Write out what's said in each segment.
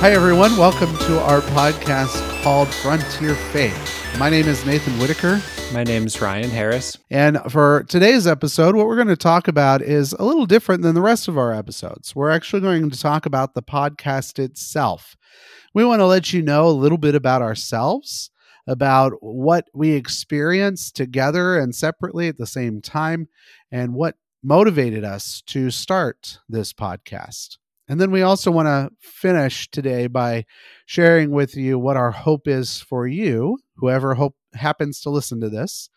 Hi, everyone. Welcome to our podcast called Frontier Faith. My name is Nathan Whitaker. My name is Ryan Harris. And for today's episode, what we're going to talk about is a little different than the rest of our episodes. We're actually going to talk about the podcast itself. We want to let you know a little bit about ourselves, about what we experienced together and separately at the same time, and what motivated us to start this podcast. And then we also want to finish today by sharing with you what our hope is for you, whoever hope happens to listen to this,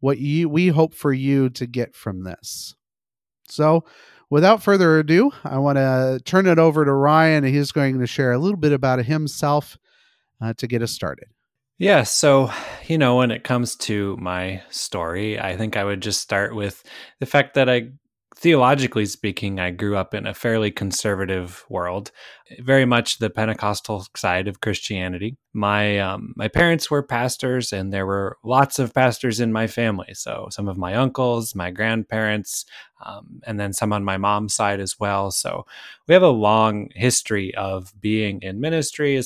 what you we hope for you to get from this. So, without further ado, I want to turn it over to Ryan. He's going to share a little bit about himself uh, to get us started. Yeah, so, you know, when it comes to my story, I think I would just start with the fact that I theologically speaking, I grew up in a fairly conservative world, very much the Pentecostal side of Christianity. My um, my parents were pastors, and there were lots of pastors in my family. So some of my uncles, my grandparents, um, and then some on my mom's side as well. So we have a long history of being in ministry,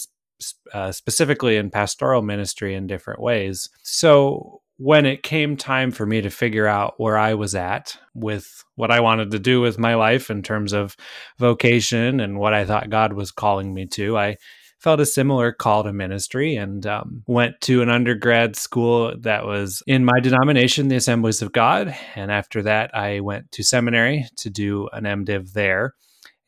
uh, specifically in pastoral ministry in different ways. So when it came time for me to figure out where I was at with what I wanted to do with my life in terms of vocation and what I thought God was calling me to, I felt a similar call to ministry and um, went to an undergrad school that was in my denomination, the Assemblies of God. And after that, I went to seminary to do an MDiv there.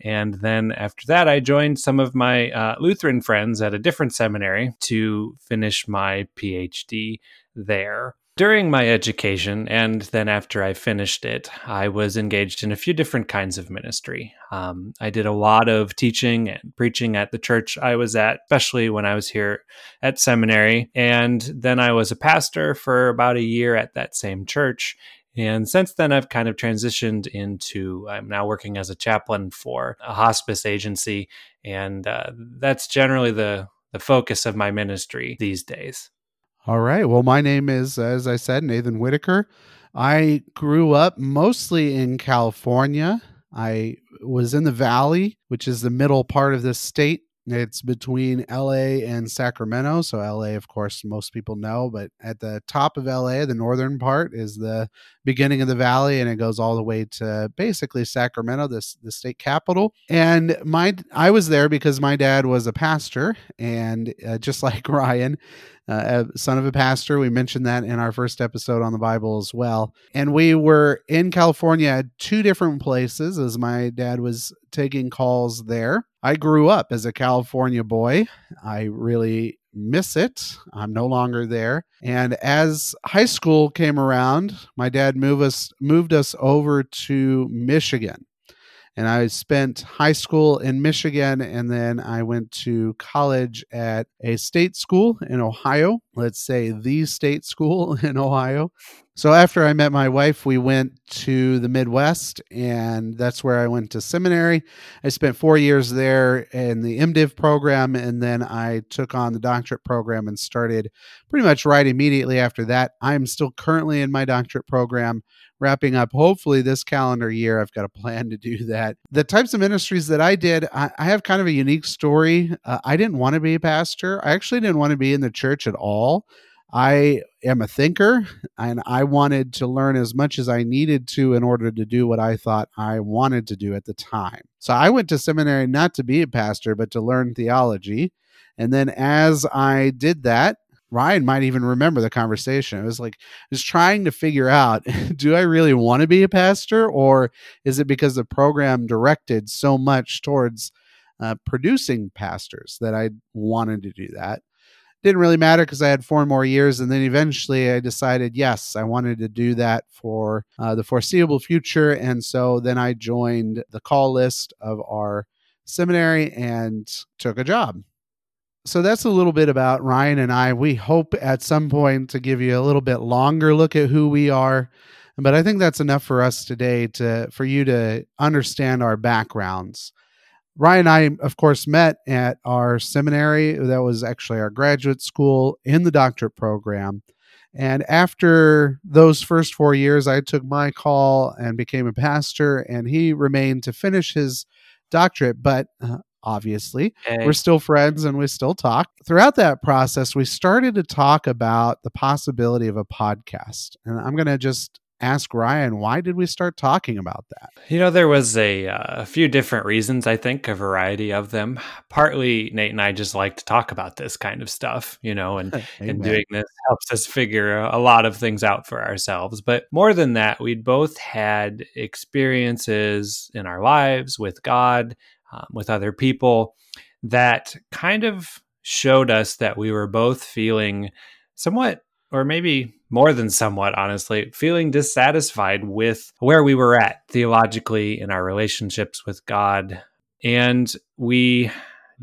And then after that, I joined some of my uh, Lutheran friends at a different seminary to finish my PhD there. During my education, and then after I finished it, I was engaged in a few different kinds of ministry. Um, I did a lot of teaching and preaching at the church I was at, especially when I was here at seminary. And then I was a pastor for about a year at that same church. And since then, I've kind of transitioned into, I'm now working as a chaplain for a hospice agency. And uh, that's generally the, the focus of my ministry these days. All right. Well, my name is, as I said, Nathan Whitaker. I grew up mostly in California. I was in the Valley, which is the middle part of this state. It's between LA and Sacramento. So, LA, of course, most people know, but at the top of LA, the northern part is the beginning of the valley, and it goes all the way to basically Sacramento, this the state capital. And my I was there because my dad was a pastor, and uh, just like Ryan, uh, son of a pastor. We mentioned that in our first episode on the Bible as well. And we were in California at two different places as my dad was taking calls there. I grew up as a California boy. I really miss it. I'm no longer there. And as high school came around, my dad moved us moved us over to Michigan and I spent high school in Michigan and then I went to college at a state school in Ohio. Let's say the state school in Ohio. So after I met my wife, we went to the Midwest and that's where I went to seminary. I spent 4 years there in the MDiv program and then I took on the doctorate program and started pretty much right immediately after that. I'm still currently in my doctorate program wrapping up hopefully this calendar year. I've got a plan to do that. The types of ministries that I did, I, I have kind of a unique story. Uh, I didn't want to be a pastor, I actually didn't want to be in the church at all. I am a thinker and I wanted to learn as much as I needed to in order to do what I thought I wanted to do at the time. So I went to seminary not to be a pastor, but to learn theology. And then as I did that, Ryan might even remember the conversation. It was like, I was trying to figure out do I really want to be a pastor, or is it because the program directed so much towards uh, producing pastors that I wanted to do that? Didn't really matter because I had four more years. And then eventually I decided, yes, I wanted to do that for uh, the foreseeable future. And so then I joined the call list of our seminary and took a job so that's a little bit about Ryan and I. We hope at some point to give you a little bit longer look at who we are, but I think that's enough for us today to for you to understand our backgrounds. Ryan and I, of course, met at our seminary. That was actually our graduate school in the doctorate program. And after those first four years, I took my call and became a pastor, and he remained to finish his doctorate. But uh, obviously. Hey. We're still friends and we still talk. Throughout that process, we started to talk about the possibility of a podcast. And I'm going to just ask Ryan, why did we start talking about that? You know, there was a, uh, a few different reasons, I think, a variety of them. Partly, Nate and I just like to talk about this kind of stuff, you know, and, and doing this helps us figure a lot of things out for ourselves. But more than that, we'd both had experiences in our lives with God, um, with other people that kind of showed us that we were both feeling somewhat or maybe more than somewhat, honestly, feeling dissatisfied with where we were at theologically in our relationships with God. And we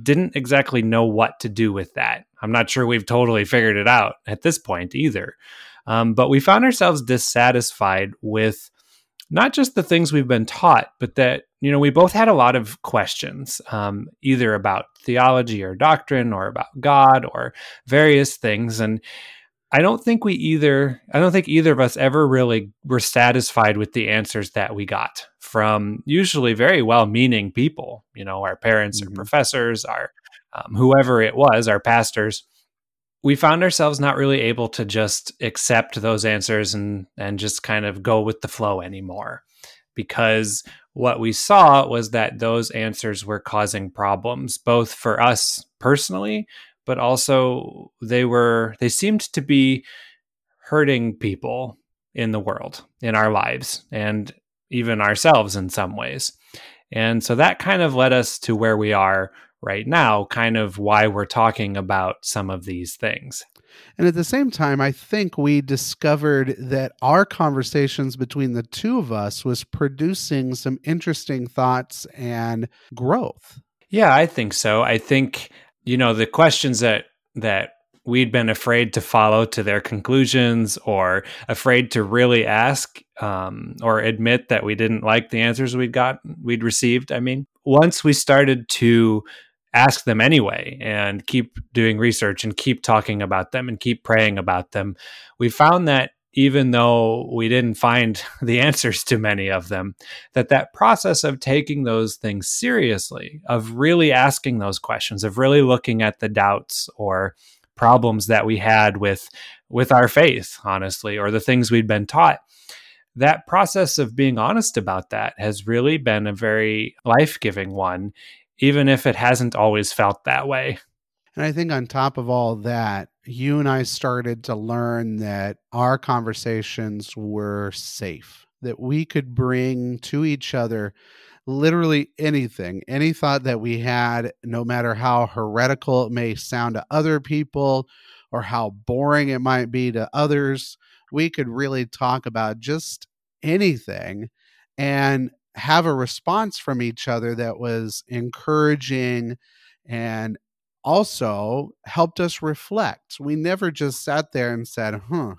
didn't exactly know what to do with that. I'm not sure we've totally figured it out at this point either. Um, but we found ourselves dissatisfied with not just the things we've been taught, but that, you know, we both had a lot of questions, um, either about theology or doctrine or about God or various things. And I don't think we either, I don't think either of us ever really were satisfied with the answers that we got from usually very well meaning people, you know, our parents mm-hmm. or professors, our um, whoever it was, our pastors. We found ourselves not really able to just accept those answers and and just kind of go with the flow anymore. Because what we saw was that those answers were causing problems both for us personally but also they were they seemed to be hurting people in the world in our lives and even ourselves in some ways. And so that kind of led us to where we are right now kind of why we're talking about some of these things and at the same time, I think we discovered that our conversations between the two of us was producing some interesting thoughts and growth. Yeah, I think so. I think you know the questions that that we'd been afraid to follow to their conclusions or afraid to really ask um, or admit that we didn't like the answers we'd got we'd received i mean once we started to ask them anyway and keep doing research and keep talking about them and keep praying about them. We found that even though we didn't find the answers to many of them that that process of taking those things seriously of really asking those questions of really looking at the doubts or problems that we had with with our faith honestly or the things we'd been taught that process of being honest about that has really been a very life-giving one even if it hasn't always felt that way and I think on top of all that, you and I started to learn that our conversations were safe, that we could bring to each other literally anything, any thought that we had, no matter how heretical it may sound to other people or how boring it might be to others. We could really talk about just anything and have a response from each other that was encouraging and also helped us reflect. We never just sat there and said, huh.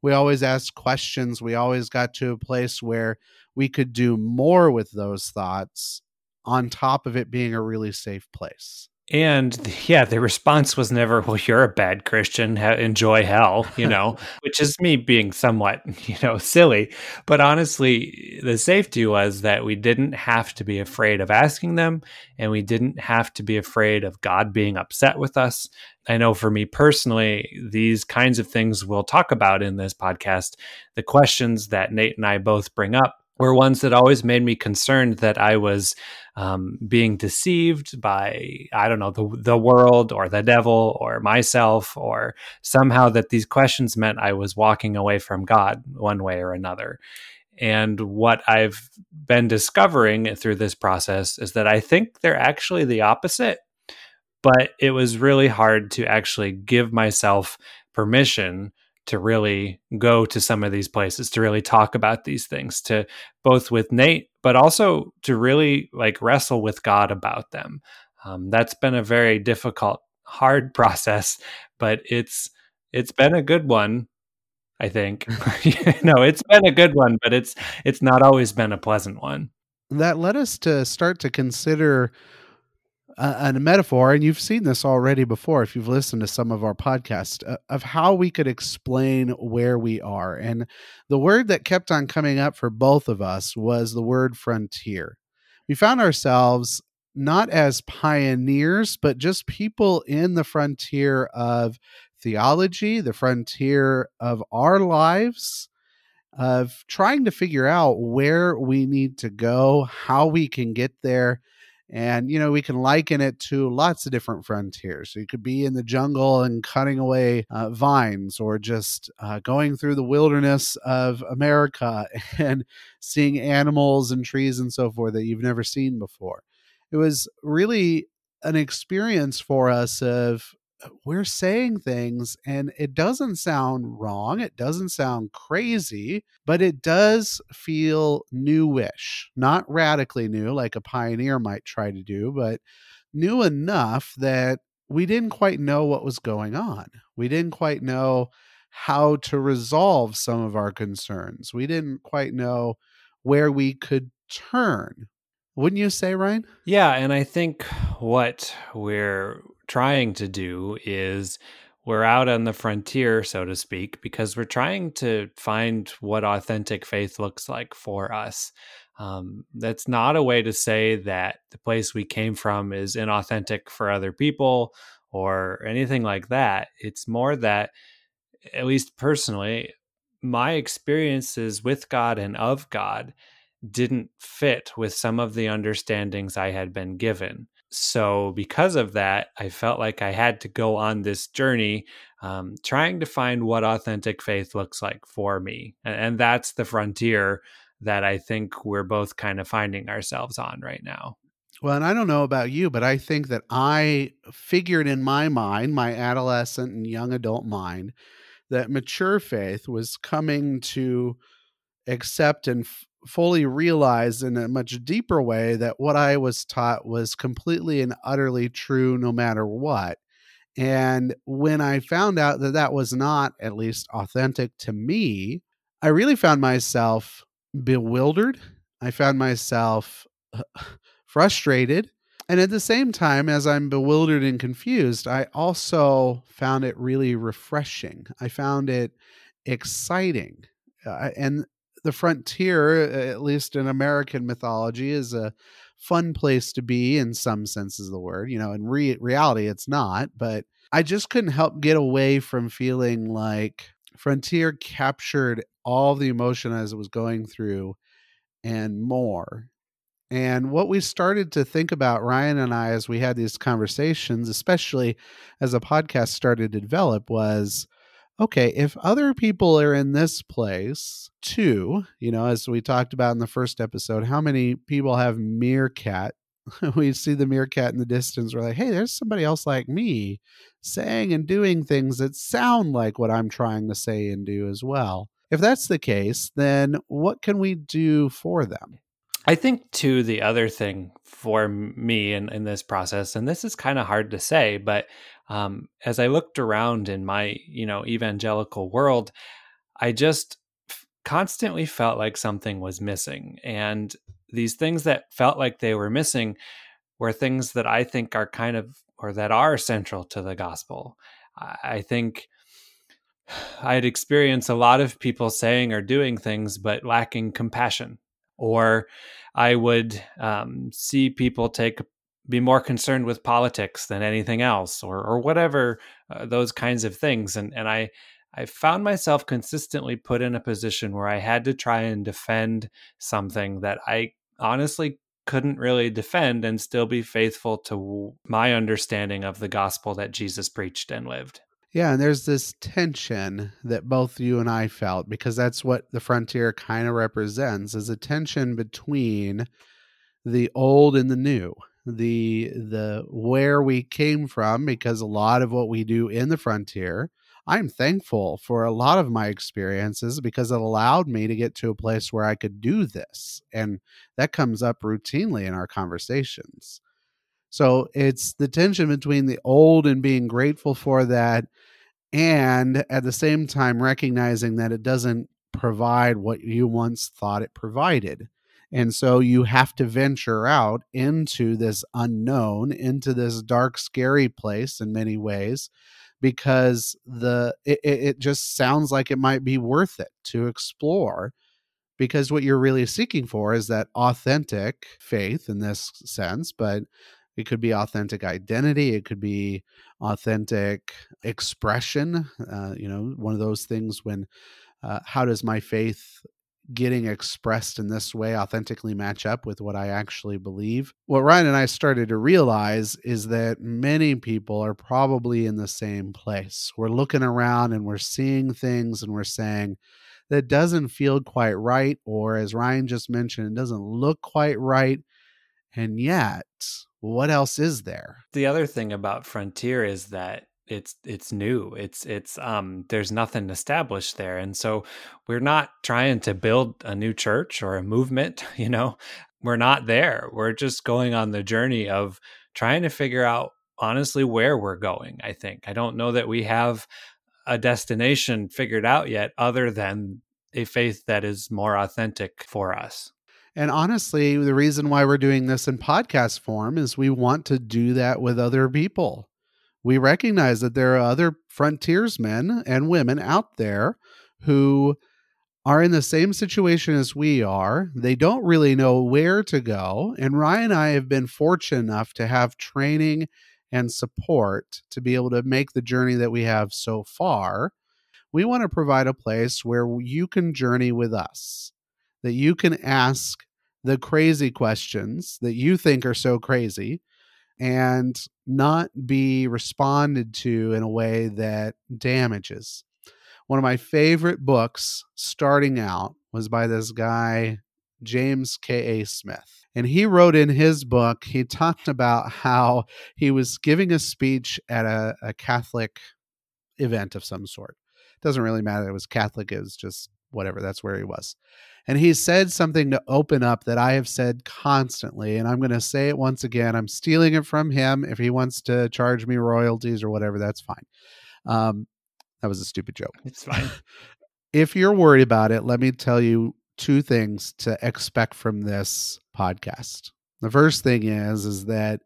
We always asked questions. We always got to a place where we could do more with those thoughts on top of it being a really safe place. And yeah, the response was never, well, you're a bad Christian, enjoy hell, you know, which is me being somewhat, you know, silly. But honestly, the safety was that we didn't have to be afraid of asking them and we didn't have to be afraid of God being upset with us. I know for me personally, these kinds of things we'll talk about in this podcast, the questions that Nate and I both bring up were ones that always made me concerned that I was um, being deceived by I don't know the the world or the devil or myself or somehow that these questions meant I was walking away from God one way or another. And what I've been discovering through this process is that I think they're actually the opposite. But it was really hard to actually give myself permission to really go to some of these places to really talk about these things to both with Nate but also to really like wrestle with God about them. Um, that's been a very difficult, hard process, but it's it's been a good one. I think. no, it's been a good one, but it's it's not always been a pleasant one. That led us to start to consider a, a metaphor, and you've seen this already before if you've listened to some of our podcasts, uh, of how we could explain where we are. And the word that kept on coming up for both of us was the word frontier. We found ourselves not as pioneers, but just people in the frontier of theology, the frontier of our lives, of trying to figure out where we need to go, how we can get there. And, you know, we can liken it to lots of different frontiers. So you could be in the jungle and cutting away uh, vines, or just uh, going through the wilderness of America and seeing animals and trees and so forth that you've never seen before. It was really an experience for us of we're saying things and it doesn't sound wrong. It doesn't sound crazy, but it does feel newish, not radically new like a pioneer might try to do, but new enough that we didn't quite know what was going on. We didn't quite know how to resolve some of our concerns. We didn't quite know where we could turn. Wouldn't you say, Ryan? Yeah, and I think what we're trying to do is we're out on the frontier, so to speak, because we're trying to find what authentic faith looks like for us. Um, that's not a way to say that the place we came from is inauthentic for other people or anything like that. It's more that, at least personally, my experiences with God and of God didn't fit with some of the understandings I had been given. So because of that i felt like i had to go on this journey um, trying to find what authentic faith looks like for me. And, and that's the frontier that i think we're both kind of finding ourselves on right now. Well, and I don't know about you, but I think that I figured in my mind, my adolescent and young adult mind, that mature faith was coming to accept and fully realize in a much deeper way that what I was taught was completely and utterly true no matter what. And when I found out that that was not at least authentic to me, I really found myself bewildered. I found myself uh, frustrated. And at the same time, as I'm bewildered and confused, I also found it really refreshing. I found it exciting. Uh, and the frontier, at least in American mythology, is a fun place to be in some senses of the word. You know, in re- reality, it's not. But I just couldn't help get away from feeling like Frontier captured all the emotion as it was going through and more. And what we started to think about, Ryan and I, as we had these conversations, especially as a podcast started to develop, was okay, if other people are in this place too, you know, as we talked about in the first episode, how many people have meerkat? we see the meerkat in the distance. We're like, hey, there's somebody else like me saying and doing things that sound like what I'm trying to say and do as well. If that's the case, then what can we do for them? I think too the other thing for me in, in this process, and this is kind of hard to say, but um, as I looked around in my you know evangelical world, I just constantly felt like something was missing, and these things that felt like they were missing were things that I think are kind of or that are central to the gospel. I think I'd experienced a lot of people saying or doing things but lacking compassion, or I would um, see people take be more concerned with politics than anything else or or whatever uh, those kinds of things and and I I found myself consistently put in a position where I had to try and defend something that I honestly couldn't really defend and still be faithful to my understanding of the gospel that Jesus preached and lived. Yeah, and there's this tension that both you and I felt because that's what the frontier kind of represents is a tension between the old and the new the the where we came from because a lot of what we do in the frontier i'm thankful for a lot of my experiences because it allowed me to get to a place where i could do this and that comes up routinely in our conversations. So it's the tension between the old and being grateful for that and at the same time recognizing that it doesn't provide what you once thought it provided and so you have to venture out into this unknown, into this dark, scary place in many ways, because the it, it just sounds like it might be worth it to explore because what you're really seeking for is that authentic faith in this sense, but it could be authentic identity, it could be authentic expression. Uh, you know, one of those things when uh, how does my faith getting expressed in this way authentically match up with what I actually believe. What Ryan and I started to realize is that many people are probably in the same place. We're looking around and we're seeing things and we're saying, that doesn't feel quite right, or as Ryan just mentioned, it doesn't look quite right. And yet, what else is there? The other thing about Frontier is that it's it's new it's it's um there's nothing established there and so we're not trying to build a new church or a movement you know? We're not there we're just going on the journey of trying to figure out honestly where we're going i think. I don't know that we have a destination figured out yet other than a faith that is more authentic for us. And honestly, the reason why we're doing this in podcast form is we want to do that with other people we recognize that there are other frontiersmen and women out there who are in the same situation as we are. They don't really know where to go. And Ryan and I have been fortunate enough to have training and support to be able to make the journey that we have so far. We want to provide a place where you can journey with us, that you can ask the crazy questions that you think are so crazy and not be responded to in a way that damages. One of my favorite books starting out was by this guy, James K.A. Smith. And he wrote in his book, he talked about how he was giving a speech at a, a Catholic event of some sort. Doesn't really matter. It was Catholic, it was just whatever. That's where he was. And he said something to open up that I have said constantly. And I'm going to say it once again. I'm stealing it from him. If he wants to charge me royalties or whatever, that's fine. Um, that was a stupid joke. It's fine. if you're worried about it, let me tell you two things to expect from this podcast. The first thing is is that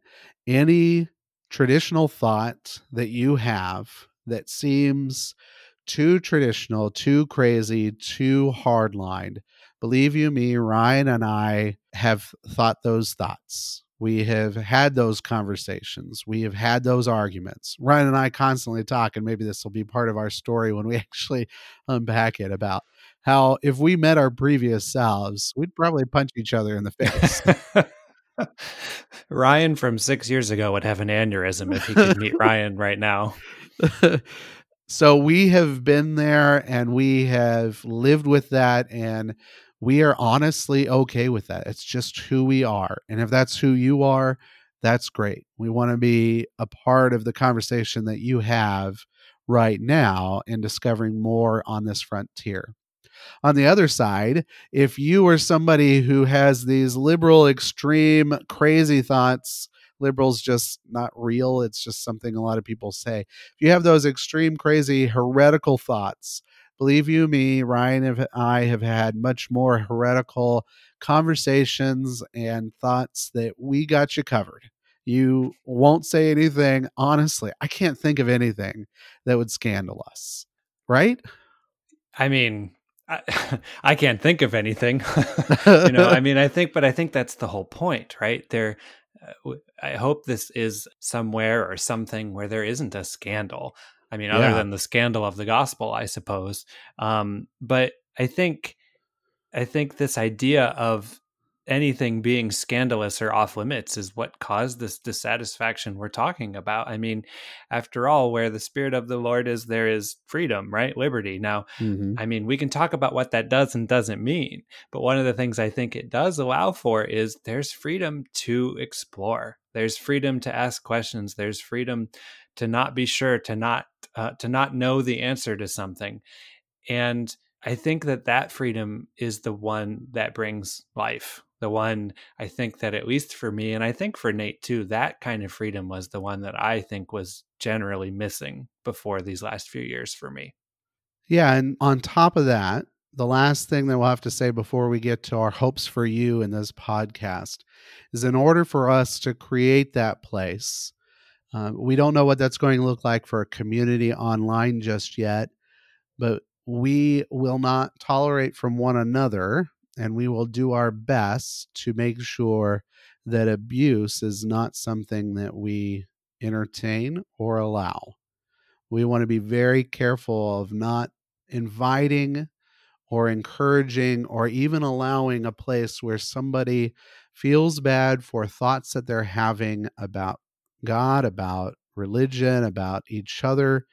any traditional thought that you have that seems too traditional, too crazy, too hardlined believe you me, Ryan and I have thought those thoughts. We have had those conversations. We have had those arguments. Ryan and I constantly talk, and maybe this will be part of our story when we actually unpack it about how if we met our previous selves, we'd probably punch each other in the face. Ryan from six years ago would have an aneurysm if he could meet Ryan right now. so we have been there and we have lived with that and we are honestly okay with that. It's just who we are. And if that's who you are, that's great. We want to be a part of the conversation that you have right now in discovering more on this frontier. On the other side, if you are somebody who has these liberal, extreme, crazy thoughts, liberals just not real, it's just something a lot of people say. If you have those extreme, crazy, heretical thoughts, believe you me, Ryan and I have had much more heretical conversations and thoughts that we got you covered. You won't say anything. Honestly, I can't think of anything that would scandal us, right? I mean, I, I can't think of anything. you know, I mean, I think, but I think that's the whole point, right? There, uh, I hope this is somewhere or something where there isn't a scandal. I mean, other yeah. than the scandal of the gospel, I suppose. Um, but I think, I think this idea of anything being scandalous or off limits is what caused this dissatisfaction we're talking about. I mean, after all, where the spirit of the Lord is, there is freedom, right? Liberty. Now, mm-hmm. I mean, we can talk about what that does and doesn't mean, but one of the things I think it does allow for is there's freedom to explore. There's freedom to ask questions. There's freedom to not be sure, to not uh, to not know the answer to something. And I think that that freedom is the one that brings life. The one I think that, at least for me, and I think for Nate too, that kind of freedom was the one that I think was generally missing before these last few years for me. Yeah. And on top of that, the last thing that we'll have to say before we get to our hopes for you in this podcast is in order for us to create that place um, we don't know what that's going to look like for a community online just yet, but we will not tolerate from one another and we will do our best to make sure that abuse is not something that we entertain or allow. We want to be very careful of not inviting or encouraging or even allowing a place where somebody feels bad for thoughts that they're having about God, about religion, about each other.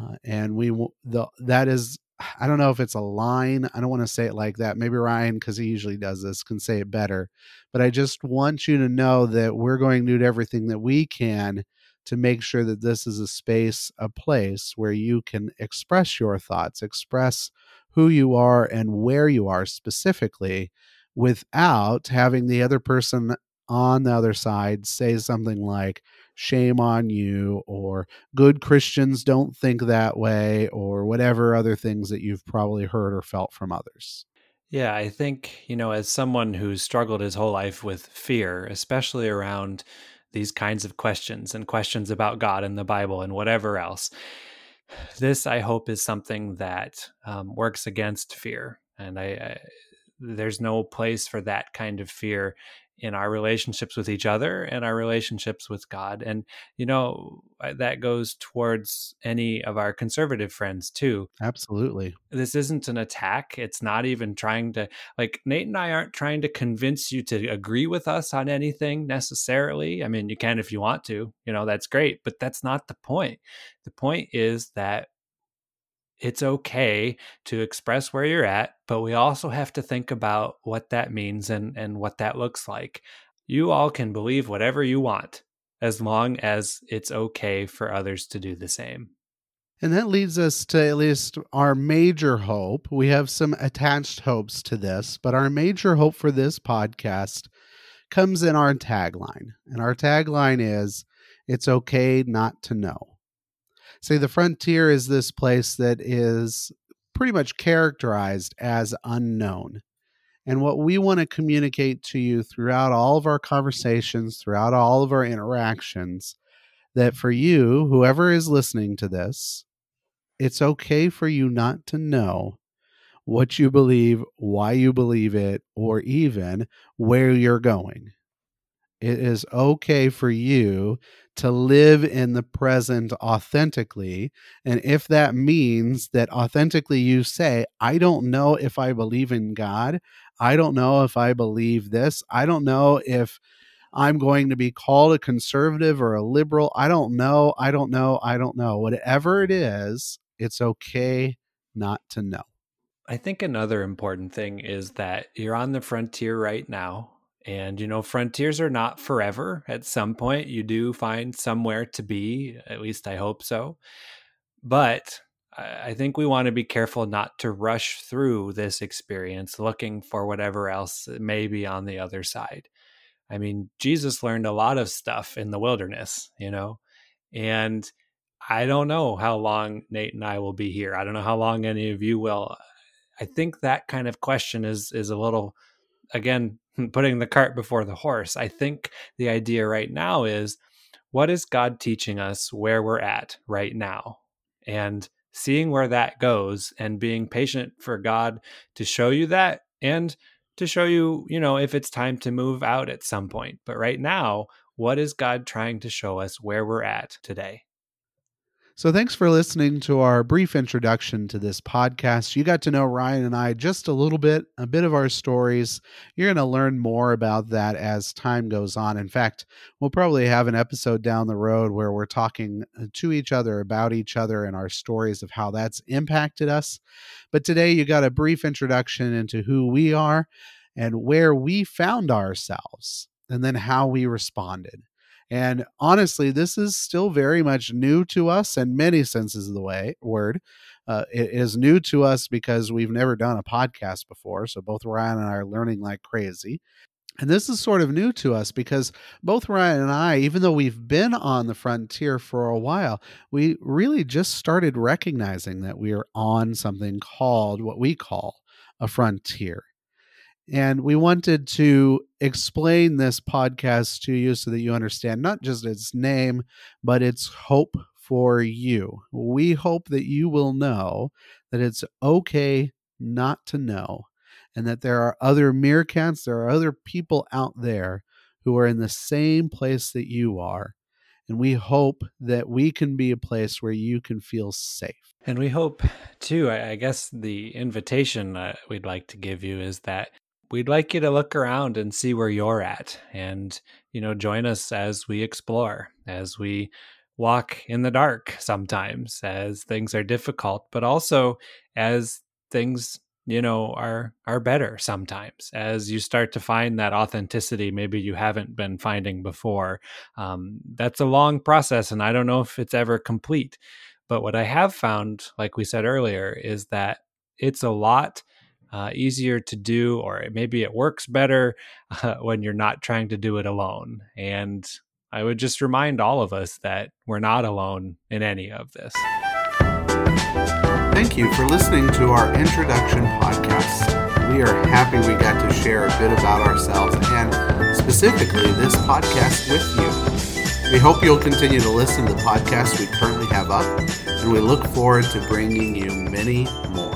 Uh, and we the that is I don't know if it's a line. I don't want to say it like that. Maybe Ryan, because he usually does this, can say it better. But I just want you to know that we're going to do everything that we can to make sure that this is a space, a place where you can express your thoughts, express who you are and where you are specifically without having the other person on the other side say something like, shame on you, or good Christians don't think that way, or whatever other things that you've probably heard or felt from others. Yeah, I think, you know, as someone who's struggled his whole life with fear, especially around these kinds of questions and questions about God and the Bible and whatever else, this I hope is something that um, works against fear. And I, I, there's no place for that kind of fear in our relationships with each other and our relationships with God. And, you know, that goes towards any of our conservative friends too. Absolutely. This isn't an attack. It's not even trying to, like, Nate and I aren't trying to convince you to agree with us on anything necessarily. I mean, you can if you want to, you know, that's great, but that's not the point. The point is that it's okay to express where you're at, but we also have to think about what that means and, and what that looks like. You all can believe whatever you want as long as it's okay for others to do the same. And that leads us to at least our major hope. We have some attached hopes to this, but our major hope for this podcast comes in our tagline. And our tagline is It's okay not to know say the frontier is this place that is pretty much characterized as unknown. And what we want to communicate to you throughout all of our conversations, throughout all of our interactions, that for you, whoever is listening to this, it's okay for you not to know what you believe, why you believe it, or even where you're going. It is okay for you to live in the present authentically. And if that means that authentically you say, I don't know if I believe in God, I don't know if I believe this, I don't know if I'm going to be called a conservative or a liberal, I don't know, I don't know, I don't know. Whatever it is, it's okay not to know. I think another important thing is that you're on the frontier right now and, you know, frontiers are not forever. At some point, you do find somewhere to be. At least I hope so. But I think we want to be careful not to rush through this experience looking for whatever else may be on the other side. I mean, Jesus learned a lot of stuff in the wilderness, you know, and I don't know how long Nate and I will be here. I don't know how long any of you will. I think that kind of question is is a little again putting the cart before the horse. I think the idea right now is what is God teaching us where we're at right now? And seeing where that goes and being patient for God to show you that and to show you, you know, if it's time to move out at some point. But right now, what is God trying to show us where we're at today? So, thanks for listening to our brief introduction to this podcast. You got to know Ryan and I just a little bit, a bit of our stories. You're going to learn more about that as time goes on. In fact, we'll probably have an episode down the road where we're talking uh, to each other about each other and our stories of how that's impacted us. But today, you got a brief introduction into who we are and where we found ourselves, and then how we responded. And honestly, this is still very much new to us in many senses of the way word. Uh, it is new to us because we've never done a podcast before. So both Ryan and I are learning like crazy. And this is sort of new to us because both Ryan and I, even though we've been on the frontier for a while, we really just started recognizing that we are on something called what we call a frontier. And we wanted to explain this podcast to you so that you understand not just its name, but its hope for you. We hope that you will know that it's okay not to know and that there are other meerkats, there are other people out there who are in the same place that you are. And we hope that we can be a place where you can feel safe. And we hope, too, I guess the invitation uh, we'd like to give you is that we'd like you to look around and see where you're at and, you know, join us as we explore, as we walk in the dark sometimes, as things are difficult, but also as things you know are are better sometimes as you start to find that authenticity maybe you haven't been finding before. Um, that's a long process and i don't know if it's ever complete but what i have found like we said earlier is that it's a lot uh, easier to do or maybe it works better uh, when you're not trying to do it alone and i would just remind all of us that we're not alone in any of this Thank you for listening to our introduction podcast. We are happy we got to share a bit about ourselves and specifically this podcast with you. We hope you'll continue to listen to the podcasts we currently have up, and we look forward to bringing you many more.